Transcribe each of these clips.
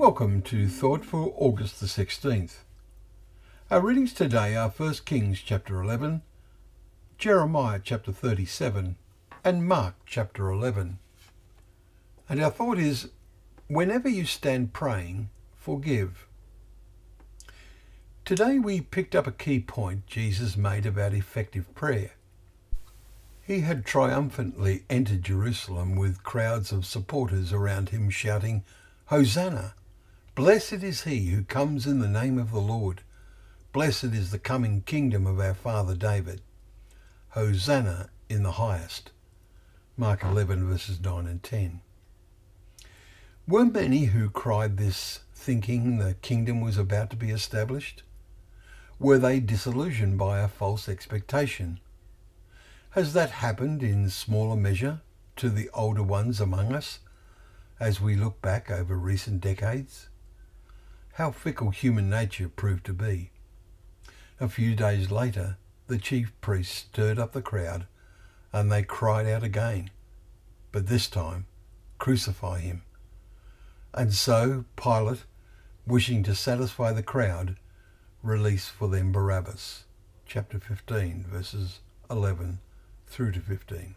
Welcome to Thought for August the 16th. Our readings today are 1 Kings chapter 11, Jeremiah chapter 37, and Mark chapter 11. And our thought is whenever you stand praying, forgive. Today we picked up a key point Jesus made about effective prayer. He had triumphantly entered Jerusalem with crowds of supporters around him shouting, Hosanna! Blessed is he who comes in the name of the Lord. Blessed is the coming kingdom of our father David. Hosanna in the highest. Mark 11 verses 9 and 10. Were many who cried this thinking the kingdom was about to be established? Were they disillusioned by a false expectation? Has that happened in smaller measure to the older ones among us as we look back over recent decades? How fickle human nature proved to be. A few days later, the chief priests stirred up the crowd, and they cried out again, but this time, crucify him. And so Pilate, wishing to satisfy the crowd, released for them Barabbas. Chapter 15, verses 11 through to 15.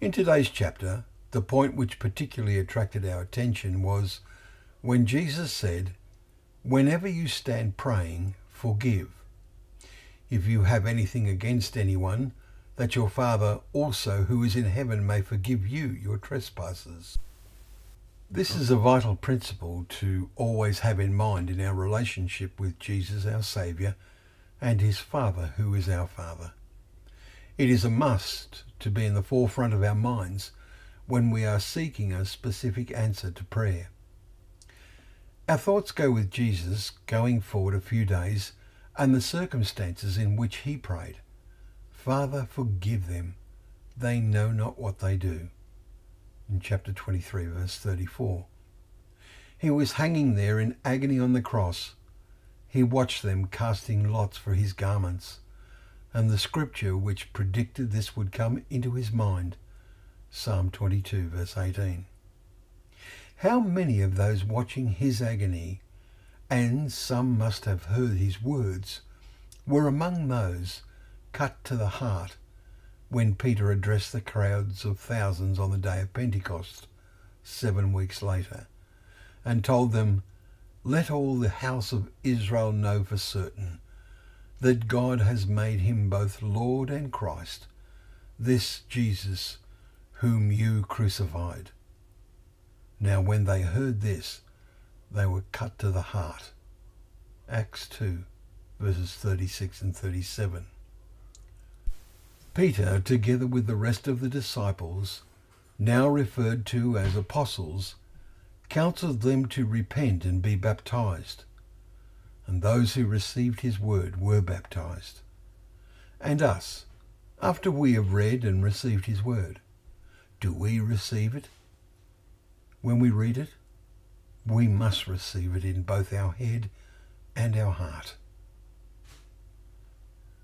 In today's chapter, the point which particularly attracted our attention was when Jesus said, Whenever you stand praying, forgive. If you have anything against anyone, that your Father also who is in heaven may forgive you your trespasses. This is a vital principle to always have in mind in our relationship with Jesus our Saviour and his Father who is our Father. It is a must to be in the forefront of our minds when we are seeking a specific answer to prayer. Our thoughts go with Jesus going forward a few days and the circumstances in which he prayed. Father, forgive them. They know not what they do. In chapter 23, verse 34. He was hanging there in agony on the cross. He watched them casting lots for his garments, and the scripture which predicted this would come into his mind. Psalm 22, verse 18. How many of those watching his agony, and some must have heard his words, were among those cut to the heart when Peter addressed the crowds of thousands on the day of Pentecost, seven weeks later, and told them, Let all the house of Israel know for certain that God has made him both Lord and Christ, this Jesus whom you crucified. Now when they heard this, they were cut to the heart. Acts 2, verses 36 and 37. Peter, together with the rest of the disciples, now referred to as apostles, counseled them to repent and be baptized. And those who received his word were baptized. And us, after we have read and received his word, do we receive it when we read it, we must receive it in both our head and our heart.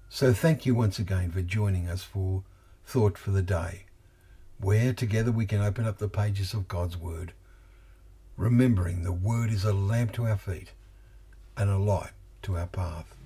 So thank you once again for joining us for Thought for the Day, where together we can open up the pages of God's Word, remembering the Word is a lamp to our feet and a light to our path.